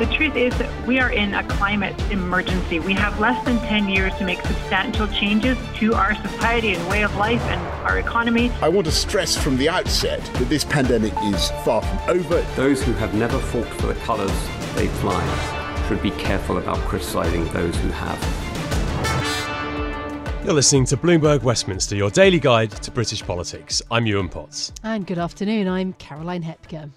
The truth is that we are in a climate emergency. We have less than 10 years to make substantial changes to our society and way of life and our economy. I want to stress from the outset that this pandemic is far from over. Those who have never fought for the colours they fly should be careful about criticising those who have. You're listening to Bloomberg Westminster, your daily guide to British politics. I'm Yuan Potts. And good afternoon, I'm Caroline Hepker.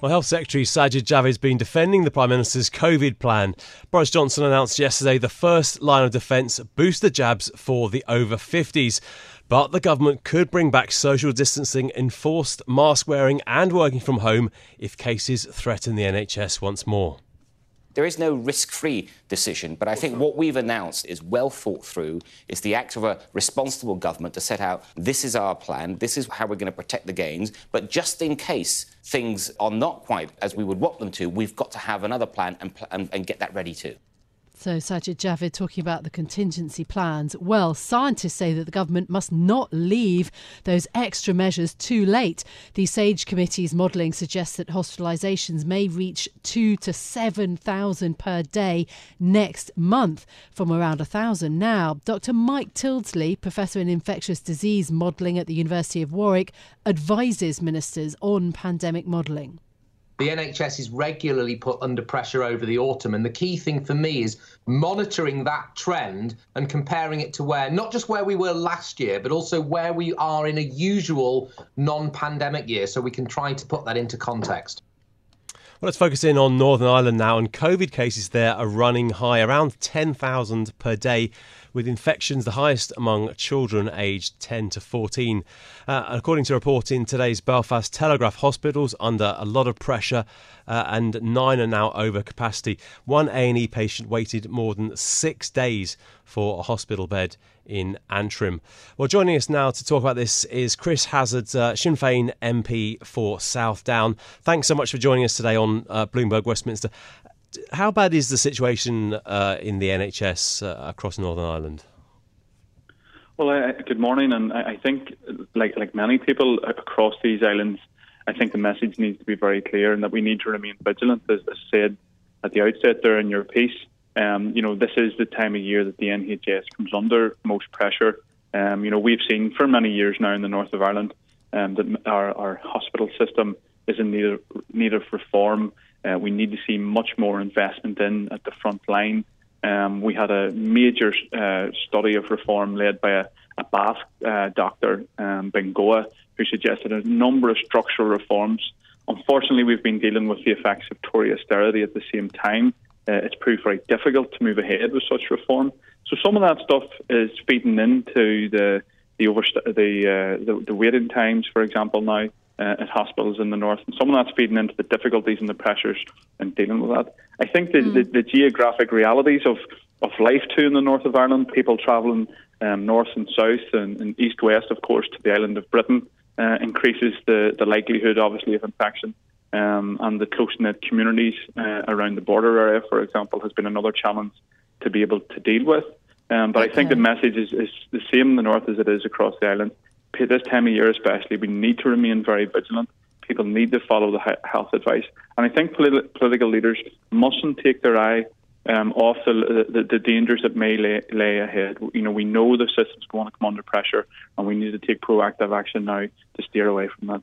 Well, Health Secretary Sajid Javid has been defending the Prime Minister's COVID plan. Boris Johnson announced yesterday the first line of defence booster jabs for the over 50s. But the government could bring back social distancing, enforced mask wearing, and working from home if cases threaten the NHS once more. There is no risk free decision, but I think what we've announced is well thought through. It's the act of a responsible government to set out this is our plan, this is how we're going to protect the gains, but just in case things are not quite as we would want them to, we've got to have another plan and, and, and get that ready too. So, Sajid Javid talking about the contingency plans. Well, scientists say that the government must not leave those extra measures too late. The SAGE committee's modelling suggests that hospitalisations may reach two to 7,000 per day next month from around 1,000 now. Dr. Mike Tildesley, Professor in Infectious Disease Modelling at the University of Warwick, advises ministers on pandemic modelling the NHS is regularly put under pressure over the autumn. And the key thing for me is monitoring that trend and comparing it to where, not just where we were last year, but also where we are in a usual non pandemic year. So we can try to put that into context. Well, let's focus in on Northern Ireland now. And COVID cases there are running high, around 10,000 per day with infections the highest among children aged 10 to 14. Uh, according to a report in today's Belfast Telegraph, hospitals under a lot of pressure uh, and nine are now over capacity. One A&E patient waited more than six days for a hospital bed in Antrim. Well, joining us now to talk about this is Chris Hazzard, uh, Sinn Féin MP for South Down. Thanks so much for joining us today on uh, Bloomberg Westminster how bad is the situation uh, in the NHS uh, across Northern Ireland? Well, good morning, and I, I think, like like many people across these islands, I think the message needs to be very clear, and that we need to remain vigilant, as, as said at the outset there in your piece. Um, you know, this is the time of year that the NHS comes under most pressure. Um, you know, we've seen for many years now in the north of Ireland um, that our, our hospital system is in need of, need of reform. Uh, we need to see much more investment in at the front line. Um, we had a major uh, study of reform led by a, a Basque uh, doctor, um, Bengoa, who suggested a number of structural reforms. Unfortunately, we've been dealing with the effects of Tory austerity at the same time. Uh, it's proved very difficult to move ahead with such reform. So some of that stuff is feeding into the the over the, uh, the the waiting times, for example, now uh, at hospitals in the north. And some of that's feeding into the difficulties and the pressures in dealing with that. I think the, mm. the, the, geographic realities of, of life too in the north of Ireland, people travelling um, north and south and, and east west, of course, to the island of Britain, uh, increases the, the likelihood, obviously, of infection. Um, and the close knit communities uh, around the border area, for example, has been another challenge to be able to deal with. Um, but okay. I think the message is, is the same in the north as it is across the island this time of year especially, we need to remain very vigilant. People need to follow the health advice. And I think politi- political leaders mustn't take their eye um, off the, the, the, dangers that may lay, lay, ahead. You know, we know the system's going to come under pressure, and we need to take proactive action now to steer away from that.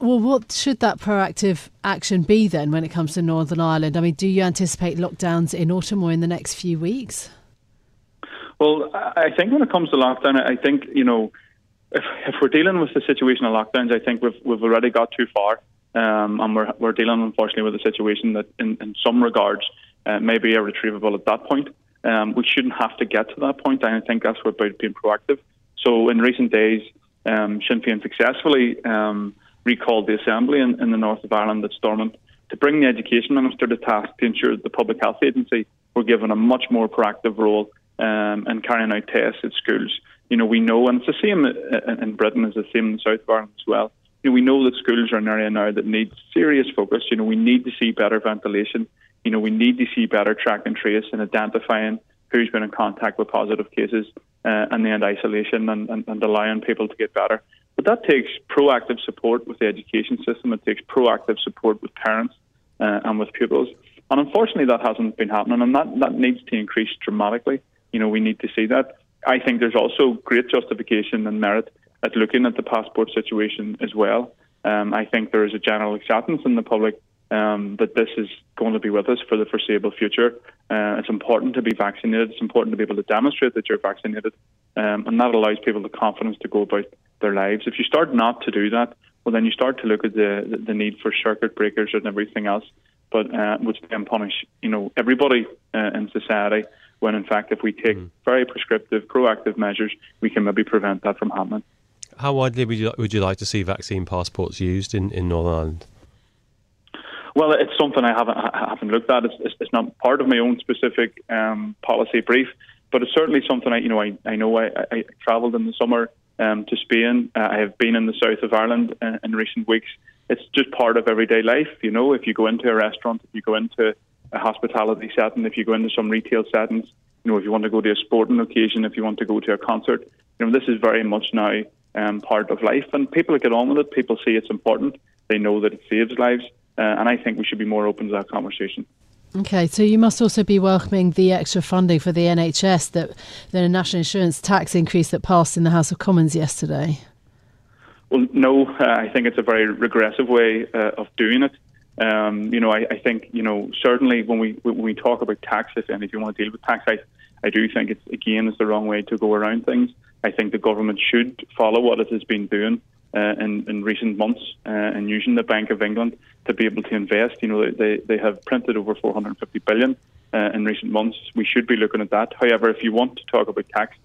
Well, what should that proactive action be then when it comes to Northern Ireland? I mean, do you anticipate lockdowns in autumn or in the next few weeks? Well, I think when it comes to lockdown, I think, you know, if, if we're dealing with the situation of lockdowns, I think we've we've already got too far, um, and we're we're dealing unfortunately with a situation that, in, in some regards, uh, may be irretrievable at that point. Um, we shouldn't have to get to that point. And I think that's about being proactive. So in recent days, um, Sinn Féin successfully um, recalled the assembly in, in, the north of Ireland at Stormont to bring the education minister to task to ensure that the public health agency were given a much more proactive role um, in carrying out tests at schools. You know, we know, and it's the same in Britain as the same in the south of Ireland as well. You know, we know that schools are an area now that needs serious focus. You know, we need to see better ventilation. You know, we need to see better track and trace and identifying who's been in contact with positive cases uh, and then isolation and, and, and allowing people to get better. But that takes proactive support with the education system. It takes proactive support with parents uh, and with pupils. And unfortunately, that hasn't been happening, and that, that needs to increase dramatically. You know, we need to see that. I think there's also great justification and merit at looking at the passport situation as well. Um, I think there is a general acceptance in the public um, that this is going to be with us for the foreseeable future. Uh, it's important to be vaccinated. It's important to be able to demonstrate that you're vaccinated, um, and that allows people the confidence to go about their lives. If you start not to do that, well, then you start to look at the the need for circuit breakers and everything else, but uh, which then punish you know everybody uh, in society. When in fact, if we take mm. very prescriptive, proactive measures, we can maybe prevent that from happening. How widely would you, would you like to see vaccine passports used in, in Northern Ireland? Well, it's something I haven't I haven't looked at. It's, it's not part of my own specific um, policy brief, but it's certainly something I you know I, I know I, I travelled in the summer um, to Spain. Uh, I have been in the south of Ireland in, uh, in recent weeks. It's just part of everyday life. You know, if you go into a restaurant, if you go into a hospitality setting, if you go into some retail settings, you know, if you want to go to a sporting occasion, if you want to go to a concert, you know, this is very much now um, part of life, and people get on with it. People see it's important. They know that it saves lives. Uh, and I think we should be more open to that conversation. Okay, so you must also be welcoming the extra funding for the NHS that the national insurance tax increase that passed in the House of Commons yesterday. Well, no, uh, I think it's a very regressive way uh, of doing it. Um, you know, I, I, think you know certainly when we when we talk about taxes and if you want to deal with tax, I, I do think it's again is the wrong way to go around things. I think the government should follow what it has been doing uh, in, in recent months uh, and using the Bank of England to be able to invest. You know, they, they have printed over 450 billion uh, in recent months. We should be looking at that. However, if you want to talk about tax,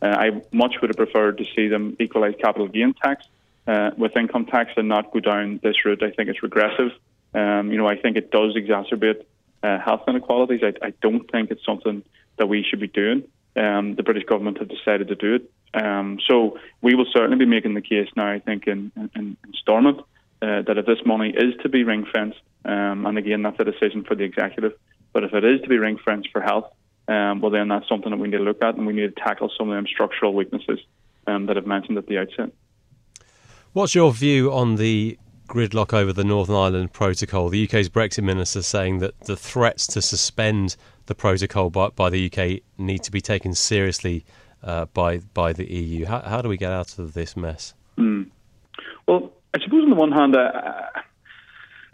uh, I much would have preferred to see them equalise capital gain tax uh, with income tax and not go down this route. I think it's regressive. Um, you know, I think it does exacerbate uh, health inequalities. I, I, don't think it's something that we should be doing. Um, the British government have decided to do it. Um, so we will certainly be making the case now, I think, in, in, in Stormont, uh, that if this money is to be ring fenced, um, and again, that's a decision for the executive, but if it is to be ring fenced for health, um, well, then that's something that we need to look at, and we need to tackle some of them structural weaknesses um, that I've mentioned at the outset. What's your view on the gridlock over the Northern Ireland Protocol? The UK's Brexit minister saying that the threats to suspend the protocol by, by the UK need to be taken seriously uh, by by the EU. How, how do we get out of this mess? Mm. Well, I suppose on the one hand, uh,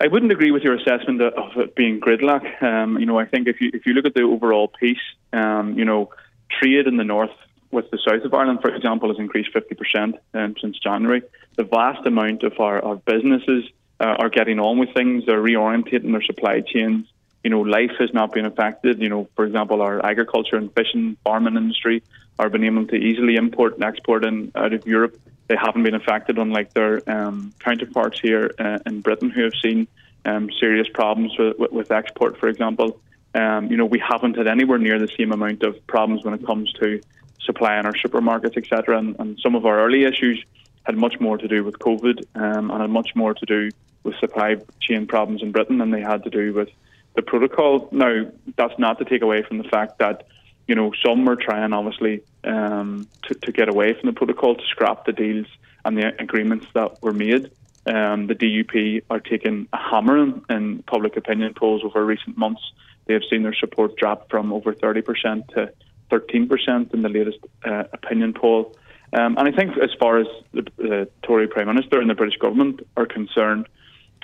I wouldn't agree with your assessment of it being gridlock. Um, you know, I think if you if you look at the overall piece, um, you know, trade in the north with the south of Ireland, for example, has increased 50% um, since January. The vast amount of our, our businesses uh, are getting on with things. They're reorientating their supply chains. You know, life has not been affected. You know, for example, our agriculture and fishing, farming industry are being able to easily import and export in out of Europe. They haven't been affected, unlike their um, counterparts here uh, in Britain, who have seen um, serious problems with, with, with, export, for example. Um, you know, we haven't had anywhere near the same amount of problems when it comes to supply in our supermarkets, etc. And, and, some of our early issues had much more to do with COVID um, and had much more to do with supply chain problems in Britain than they had to do with the protocol. Now, that's not to take away from the fact that you know, some were trying obviously um, to, to get away from the protocol, to scrap the deals and the agreements that were made. Um, the DUP are taking a hammering in public opinion polls over recent months. They have seen their support drop from over 30% to 13% in the latest uh, opinion poll. Um, and I think, as far as the uh, Tory Prime Minister and the British government are concerned,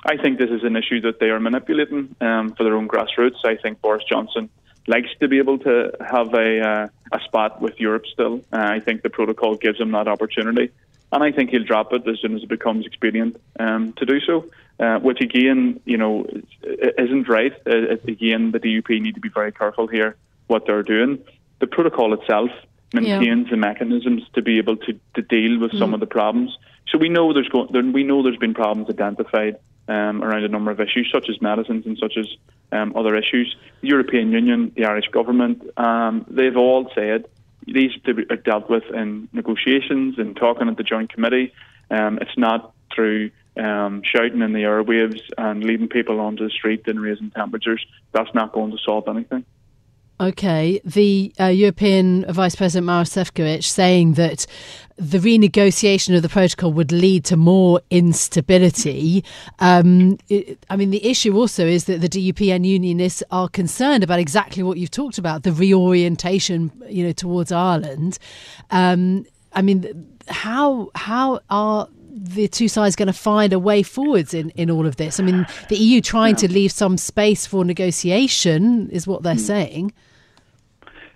I think this is an issue that they are manipulating um, for their own grassroots. I think Boris Johnson likes to be able to have a uh, a spot with Europe still. Uh, I think the protocol gives him that opportunity, and I think he'll drop it as soon as it becomes expedient um, to do so. Uh, which again, you know, isn't right. Again, the DUP need to be very careful here what they're doing. The protocol itself maintains yeah. the mechanisms to be able to, to deal with mm. some of the problems. So we know there's go- there, we know there's been problems identified um, around a number of issues, such as medicines and such as um, other issues. The European Union, the Irish government, um, they've all said these are dealt with in negotiations and talking at the Joint Committee. Um, it's not through um, shouting in the airwaves and leading people onto the street and raising temperatures. That's not going to solve anything. Okay, the uh, European Vice President Maros Sefcovic saying that the renegotiation of the protocol would lead to more instability. Um, it, I mean, the issue also is that the DUP and unionists are concerned about exactly what you've talked about the reorientation, you know, towards Ireland. Um, I mean, how how are the two sides going to find a way forwards in, in all of this? I mean, the EU trying yeah. to leave some space for negotiation is what they're mm. saying.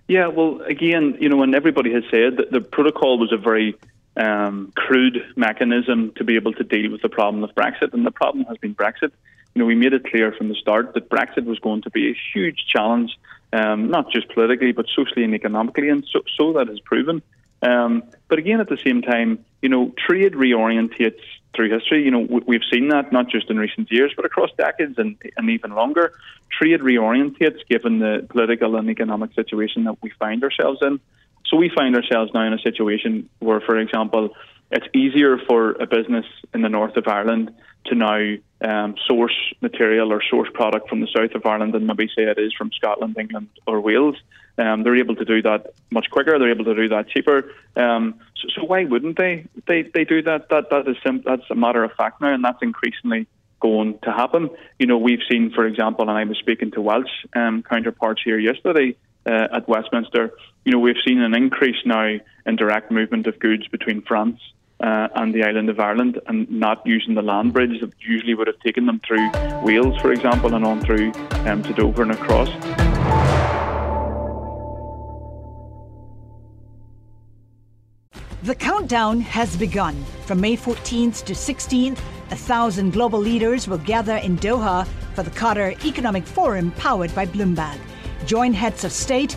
Yeah, well, again, you know, and everybody has said that the protocol was a very um, crude mechanism to be able to deal with the problem of Brexit, and the problem has been Brexit. You know, we made it clear from the start that Brexit was going to be a huge challenge, um, not just politically, but socially and economically, and so, so has proven. Um, but again, at the same time, you know, trade reorientates through history. You know, we've seen that not just in recent years, but across decades and, and even longer. Trade reorientates given the political and economic situation that we find ourselves in. So we find ourselves now in a situation where, for example, it's easier for a business in the north of Ireland to now um, source material or source product from the south of Ireland than maybe say it is from Scotland, England, or Wales. Um, they're able to do that much quicker. They're able to do that cheaper. Um, so, so, why wouldn't they? They they do that. That that is sim- that's a matter of fact now, and that's increasingly going to happen. You know, we've seen, for example, and I was speaking to Welsh um, counterparts here yesterday uh, at Westminster. You know, we've seen an increase now in direct movement of goods between France uh, and the island of Ireland and not using the land bridge that usually would have taken them through Wales, for example, and on through um, to Dover and across. The countdown has begun. From May 14th to 16th, a thousand global leaders will gather in Doha for the Qatar Economic Forum powered by Bloomberg. Join heads of state,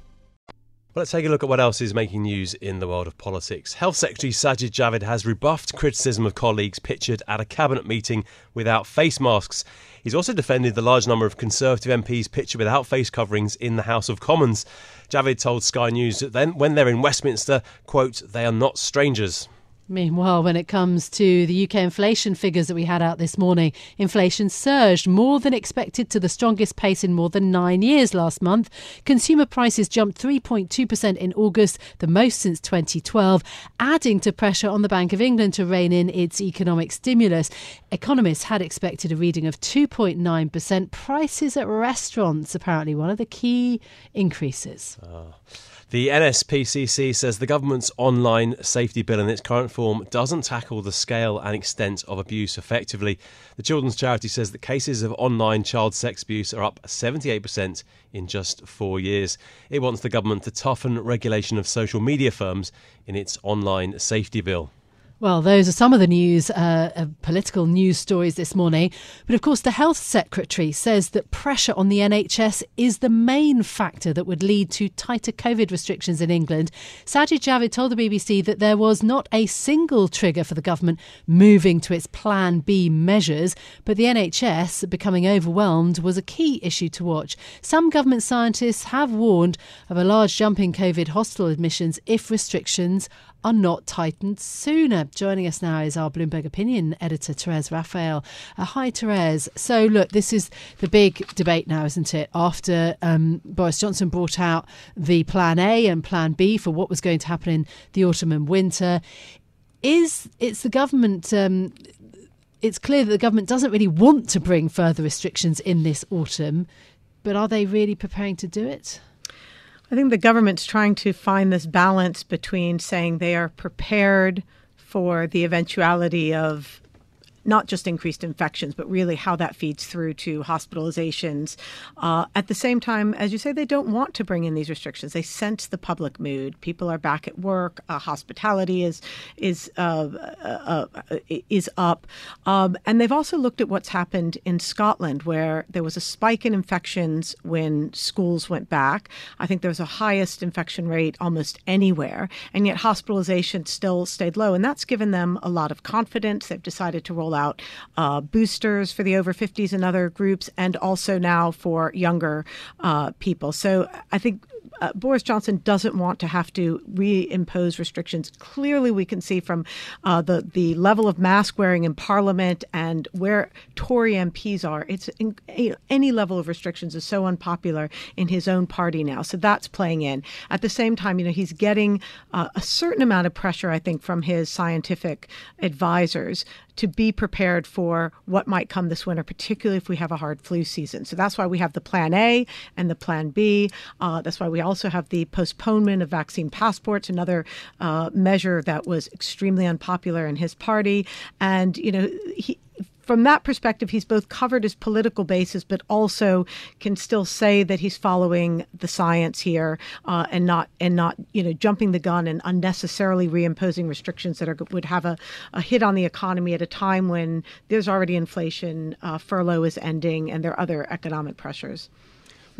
Well, let's take a look at what else is making news in the world of politics. Health Secretary Sajid Javid has rebuffed criticism of colleagues pictured at a cabinet meeting without face masks. He's also defended the large number of Conservative MPs pictured without face coverings in the House of Commons. Javid told Sky News that then, when they're in Westminster, quote, they are not strangers. Meanwhile, when it comes to the UK inflation figures that we had out this morning, inflation surged more than expected to the strongest pace in more than nine years last month. Consumer prices jumped 3.2% in August, the most since 2012, adding to pressure on the Bank of England to rein in its economic stimulus. Economists had expected a reading of 2.9%. Prices at restaurants, apparently, one of the key increases. Oh. The NSPCC says the government's online safety bill in its current form doesn't tackle the scale and extent of abuse effectively. The children's charity says that cases of online child sex abuse are up 78% in just four years. It wants the government to toughen regulation of social media firms in its online safety bill. Well, those are some of the news, uh, uh, political news stories this morning. But of course, the Health Secretary says that pressure on the NHS is the main factor that would lead to tighter COVID restrictions in England. Sajid Javid told the BBC that there was not a single trigger for the government moving to its Plan B measures, but the NHS becoming overwhelmed was a key issue to watch. Some government scientists have warned of a large jump in COVID hospital admissions if restrictions are not tightened sooner. Joining us now is our Bloomberg opinion editor, Therese Raphael. Uh, hi, Therese. So, look, this is the big debate now, isn't it? After um, Boris Johnson brought out the Plan A and Plan B for what was going to happen in the autumn and winter, is it's the government. Um, it's clear that the government doesn't really want to bring further restrictions in this autumn, but are they really preparing to do it? I think the government's trying to find this balance between saying they are prepared for the eventuality of not just increased infections, but really how that feeds through to hospitalizations. Uh, at the same time, as you say, they don't want to bring in these restrictions. They sense the public mood. People are back at work. Uh, hospitality is is uh, uh, uh is up, um, and they've also looked at what's happened in Scotland, where there was a spike in infections when schools went back. I think there was a highest infection rate almost anywhere, and yet hospitalization still stayed low, and that's given them a lot of confidence. They've decided to roll roll out uh, boosters for the over 50s and other groups, and also now for younger uh, people. So I think uh, Boris Johnson doesn't want to have to reimpose restrictions. Clearly, we can see from uh, the the level of mask wearing in Parliament and where Tory MPs are. It's in, any level of restrictions is so unpopular in his own party now. So that's playing in. At the same time, you know, he's getting uh, a certain amount of pressure, I think, from his scientific advisors to be prepared for what might come this winter, particularly if we have a hard flu season. So that's why we have the Plan A and the Plan B. Uh, that's why we also have the postponement of vaccine passports, another uh, measure that was extremely unpopular in his party. And, you know, he, from that perspective, he's both covered his political bases, but also can still say that he's following the science here uh, and not and not you know jumping the gun and unnecessarily reimposing restrictions that are, would have a, a hit on the economy at a time when there's already inflation, uh, furlough is ending, and there are other economic pressures.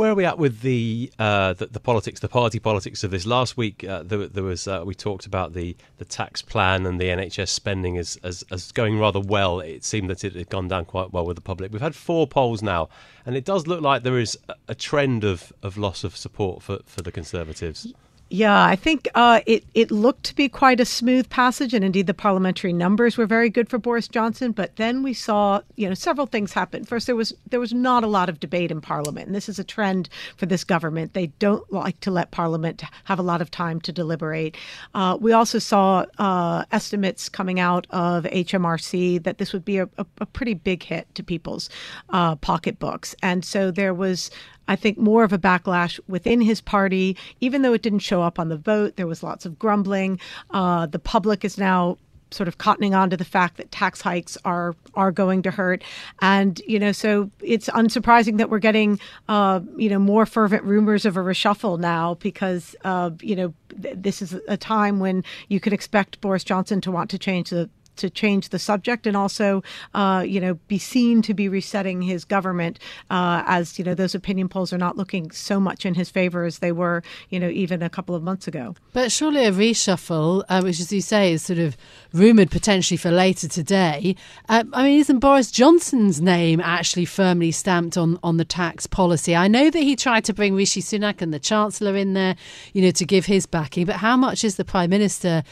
Where are we at with the, uh, the, the politics, the party politics of this? Last week, uh, there, there, was uh, we talked about the, the tax plan and the NHS spending as, as, as going rather well. It seemed that it had gone down quite well with the public. We've had four polls now, and it does look like there is a trend of, of loss of support for, for the Conservatives. Yeah, I think uh, it it looked to be quite a smooth passage, and indeed the parliamentary numbers were very good for Boris Johnson. But then we saw, you know, several things happen. First, there was there was not a lot of debate in Parliament, and this is a trend for this government. They don't like to let Parliament have a lot of time to deliberate. Uh, we also saw uh, estimates coming out of HMRC that this would be a, a, a pretty big hit to people's uh, pocketbooks, and so there was I think, more of a backlash within his party. Even though it didn't show up on the vote, there was lots of grumbling. Uh, the public is now sort of cottoning on to the fact that tax hikes are are going to hurt, and you know, so it's unsurprising that we're getting uh, you know more fervent rumors of a reshuffle now because uh, you know th- this is a time when you could expect Boris Johnson to want to change the to change the subject and also, uh, you know, be seen to be resetting his government uh, as, you know, those opinion polls are not looking so much in his favor as they were, you know, even a couple of months ago. But surely a reshuffle, uh, which, as you say, is sort of rumoured potentially for later today. Uh, I mean, isn't Boris Johnson's name actually firmly stamped on, on the tax policy? I know that he tried to bring Rishi Sunak and the Chancellor in there, you know, to give his backing, but how much is the Prime Minister,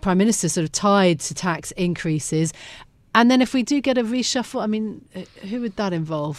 Prime Minister sort of tied to tax tax increases. And then if we do get a reshuffle, I mean, uh, who would that involve?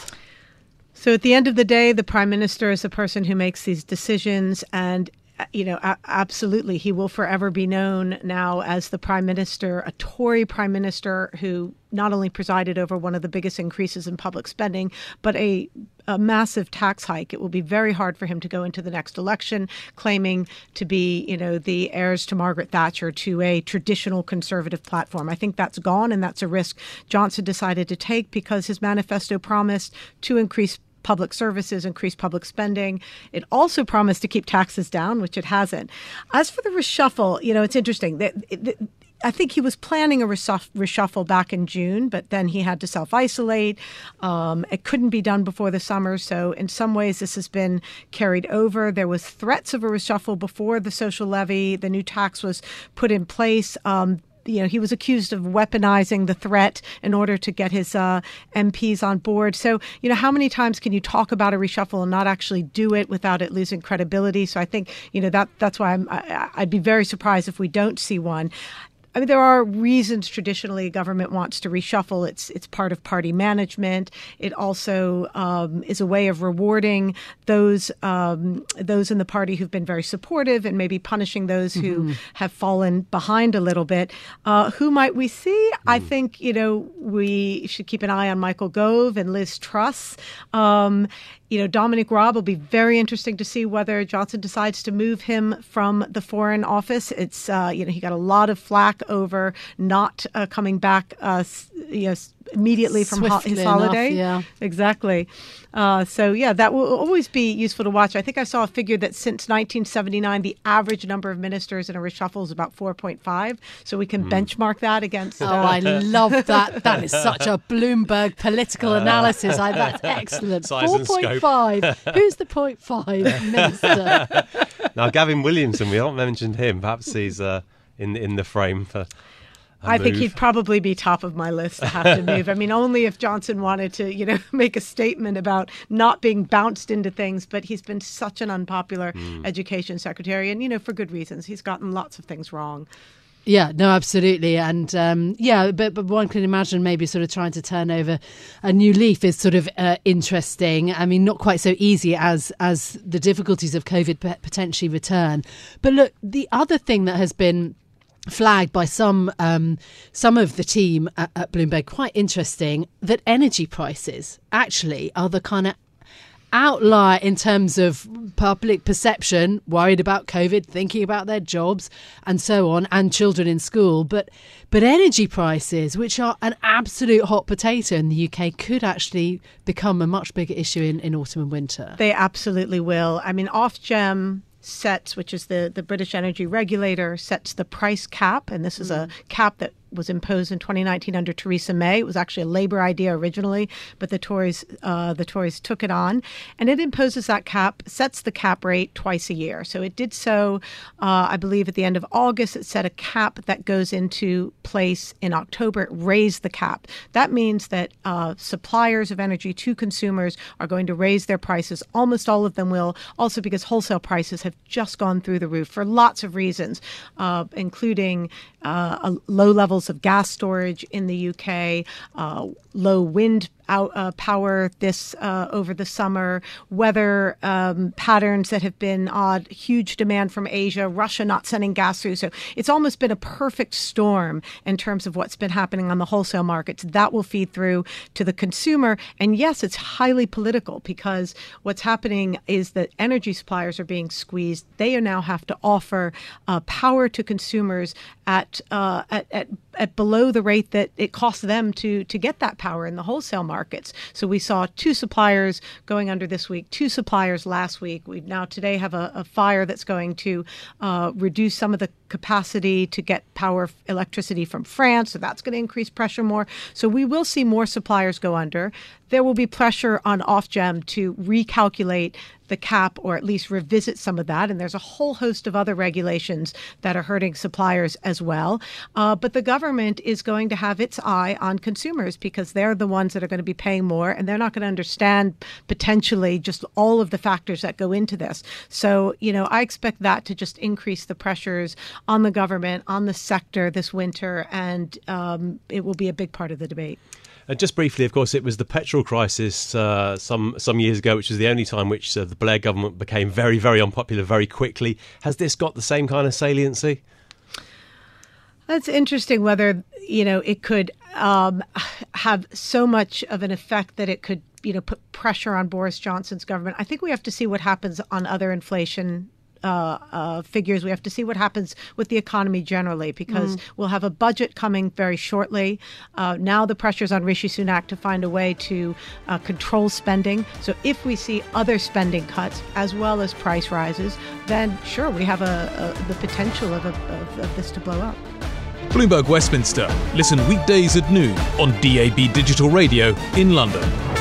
So at the end of the day, the prime minister is the person who makes these decisions, and Uh, you know, absolutely, he will forever be known now as the prime minister, a Tory prime minister who not only presided over one of the biggest increases in public spending, but a, a massive tax hike. It will be very hard for him to go into the next election claiming to be, you know, the heirs to Margaret Thatcher to a traditional conservative platform. I think that's gone, and that's a risk Johnson decided to take because his manifesto promised to increase public services, increase public spending. It also promised to keep taxes down, which it hasn't. As for the reshuffle, you know, it's interesting that. I think he was planning a reshuffle back in June, but then he had to self isolate. Um, it couldn't be done before the summer, so in some ways this has been carried over. There was threats of a reshuffle before the social levy, the new tax was put in place. Um, you know, he was accused of weaponizing the threat in order to get his uh, MPs on board. So, you know, how many times can you talk about a reshuffle and not actually do it without it losing credibility? So, I think you know that that's why I'm, I, I'd be very surprised if we don't see one. I mean, there are reasons traditionally government wants to reshuffle. It's it's part of party management. It also um, is a way of rewarding those um, those in the party who've been very supportive and maybe punishing those who mm-hmm. have fallen behind a little bit. Uh, who might we see? Mm. I think you know we should keep an eye on Michael Gove and Liz Truss. Um, you know, Dominic Raab will be very interesting to see whether Johnson decides to move him from the Foreign Office. It's, uh, you know, he got a lot of flack over not uh, coming back, uh, you know, immediately from ho- his Swiftly holiday. yeah. Exactly. Uh, so, yeah, that will always be useful to watch. I think I saw a figure that since 1979, the average number of ministers in a reshuffle is about 4.5. So we can benchmark that against. Oh, uh, I love that. That is such a Bloomberg political analysis. I, that's excellent. Size and scope. 4.5. Who's the 0.5 minister? Now, Gavin Williamson, we haven't mentioned him. Perhaps he's uh, in in the frame for. A I think he'd probably be top of my list to have to move. I mean, only if Johnson wanted to, you know, make a statement about not being bounced into things. But he's been such an unpopular education secretary, and you know, for good reasons. He's gotten lots of things wrong. Yeah, no, absolutely, and um, yeah, but but one can imagine maybe sort of trying to turn over a new leaf is sort of uh, interesting. I mean, not quite so easy as as the difficulties of COVID potentially return. But look, the other thing that has been flagged by some um, some of the team at, at Bloomberg, quite interesting, that energy prices actually are the kind of outlier in terms of public perception, worried about COVID, thinking about their jobs and so on, and children in school. But but energy prices, which are an absolute hot potato in the UK, could actually become a much bigger issue in, in autumn and winter. They absolutely will. I mean, Ofgem sets, which is the, the British energy regulator, sets the price cap, and this is a mm. cap that was imposed in 2019 under Theresa May. It was actually a Labour idea originally, but the Tories uh, the Tories took it on, and it imposes that cap, sets the cap rate twice a year. So it did so, uh, I believe, at the end of August. It set a cap that goes into place in October. It raised the cap. That means that uh, suppliers of energy to consumers are going to raise their prices. Almost all of them will, also because wholesale prices have just gone through the roof for lots of reasons, uh, including uh, a- low levels of gas storage in the UK, uh, low wind out, uh, power this uh, over the summer, weather um, patterns that have been odd, huge demand from Asia, Russia not sending gas through. So it's almost been a perfect storm in terms of what's been happening on the wholesale markets. That will feed through to the consumer. And yes, it's highly political because what's happening is that energy suppliers are being squeezed. They now have to offer uh, power to consumers at, uh, at, at at below the rate that it costs them to to get that power in the wholesale markets. So we saw two suppliers going under this week, two suppliers last week. We now today have a, a fire that's going to uh, reduce some of the capacity to get power electricity from France, so that's going to increase pressure more. So we will see more suppliers go under. There will be pressure on Ofgem to recalculate the cap or at least revisit some of that. And there's a whole host of other regulations that are hurting suppliers as well. Uh, but the government is going to have its eye on consumers because they're the ones that are going to be paying more and they're not going to understand potentially just all of the factors that go into this. So, you know, I expect that to just increase the pressures on the government, on the sector this winter, and um, it will be a big part of the debate. Uh, just briefly, of course, it was the petrol crisis uh, some some years ago, which was the only time which uh, the Blair government became very, very unpopular very quickly. Has this got the same kind of saliency? That's interesting. Whether you know it could um, have so much of an effect that it could you know put pressure on Boris Johnson's government. I think we have to see what happens on other inflation. Uh, uh, figures. We have to see what happens with the economy generally because we'll have a budget coming very shortly. Uh, now the pressure's on Rishi Sunak to find a way to uh, control spending. So if we see other spending cuts as well as price rises, then sure we have a, a the potential of, a, of, of this to blow up. Bloomberg Westminster. Listen weekdays at noon on DAB Digital Radio in London.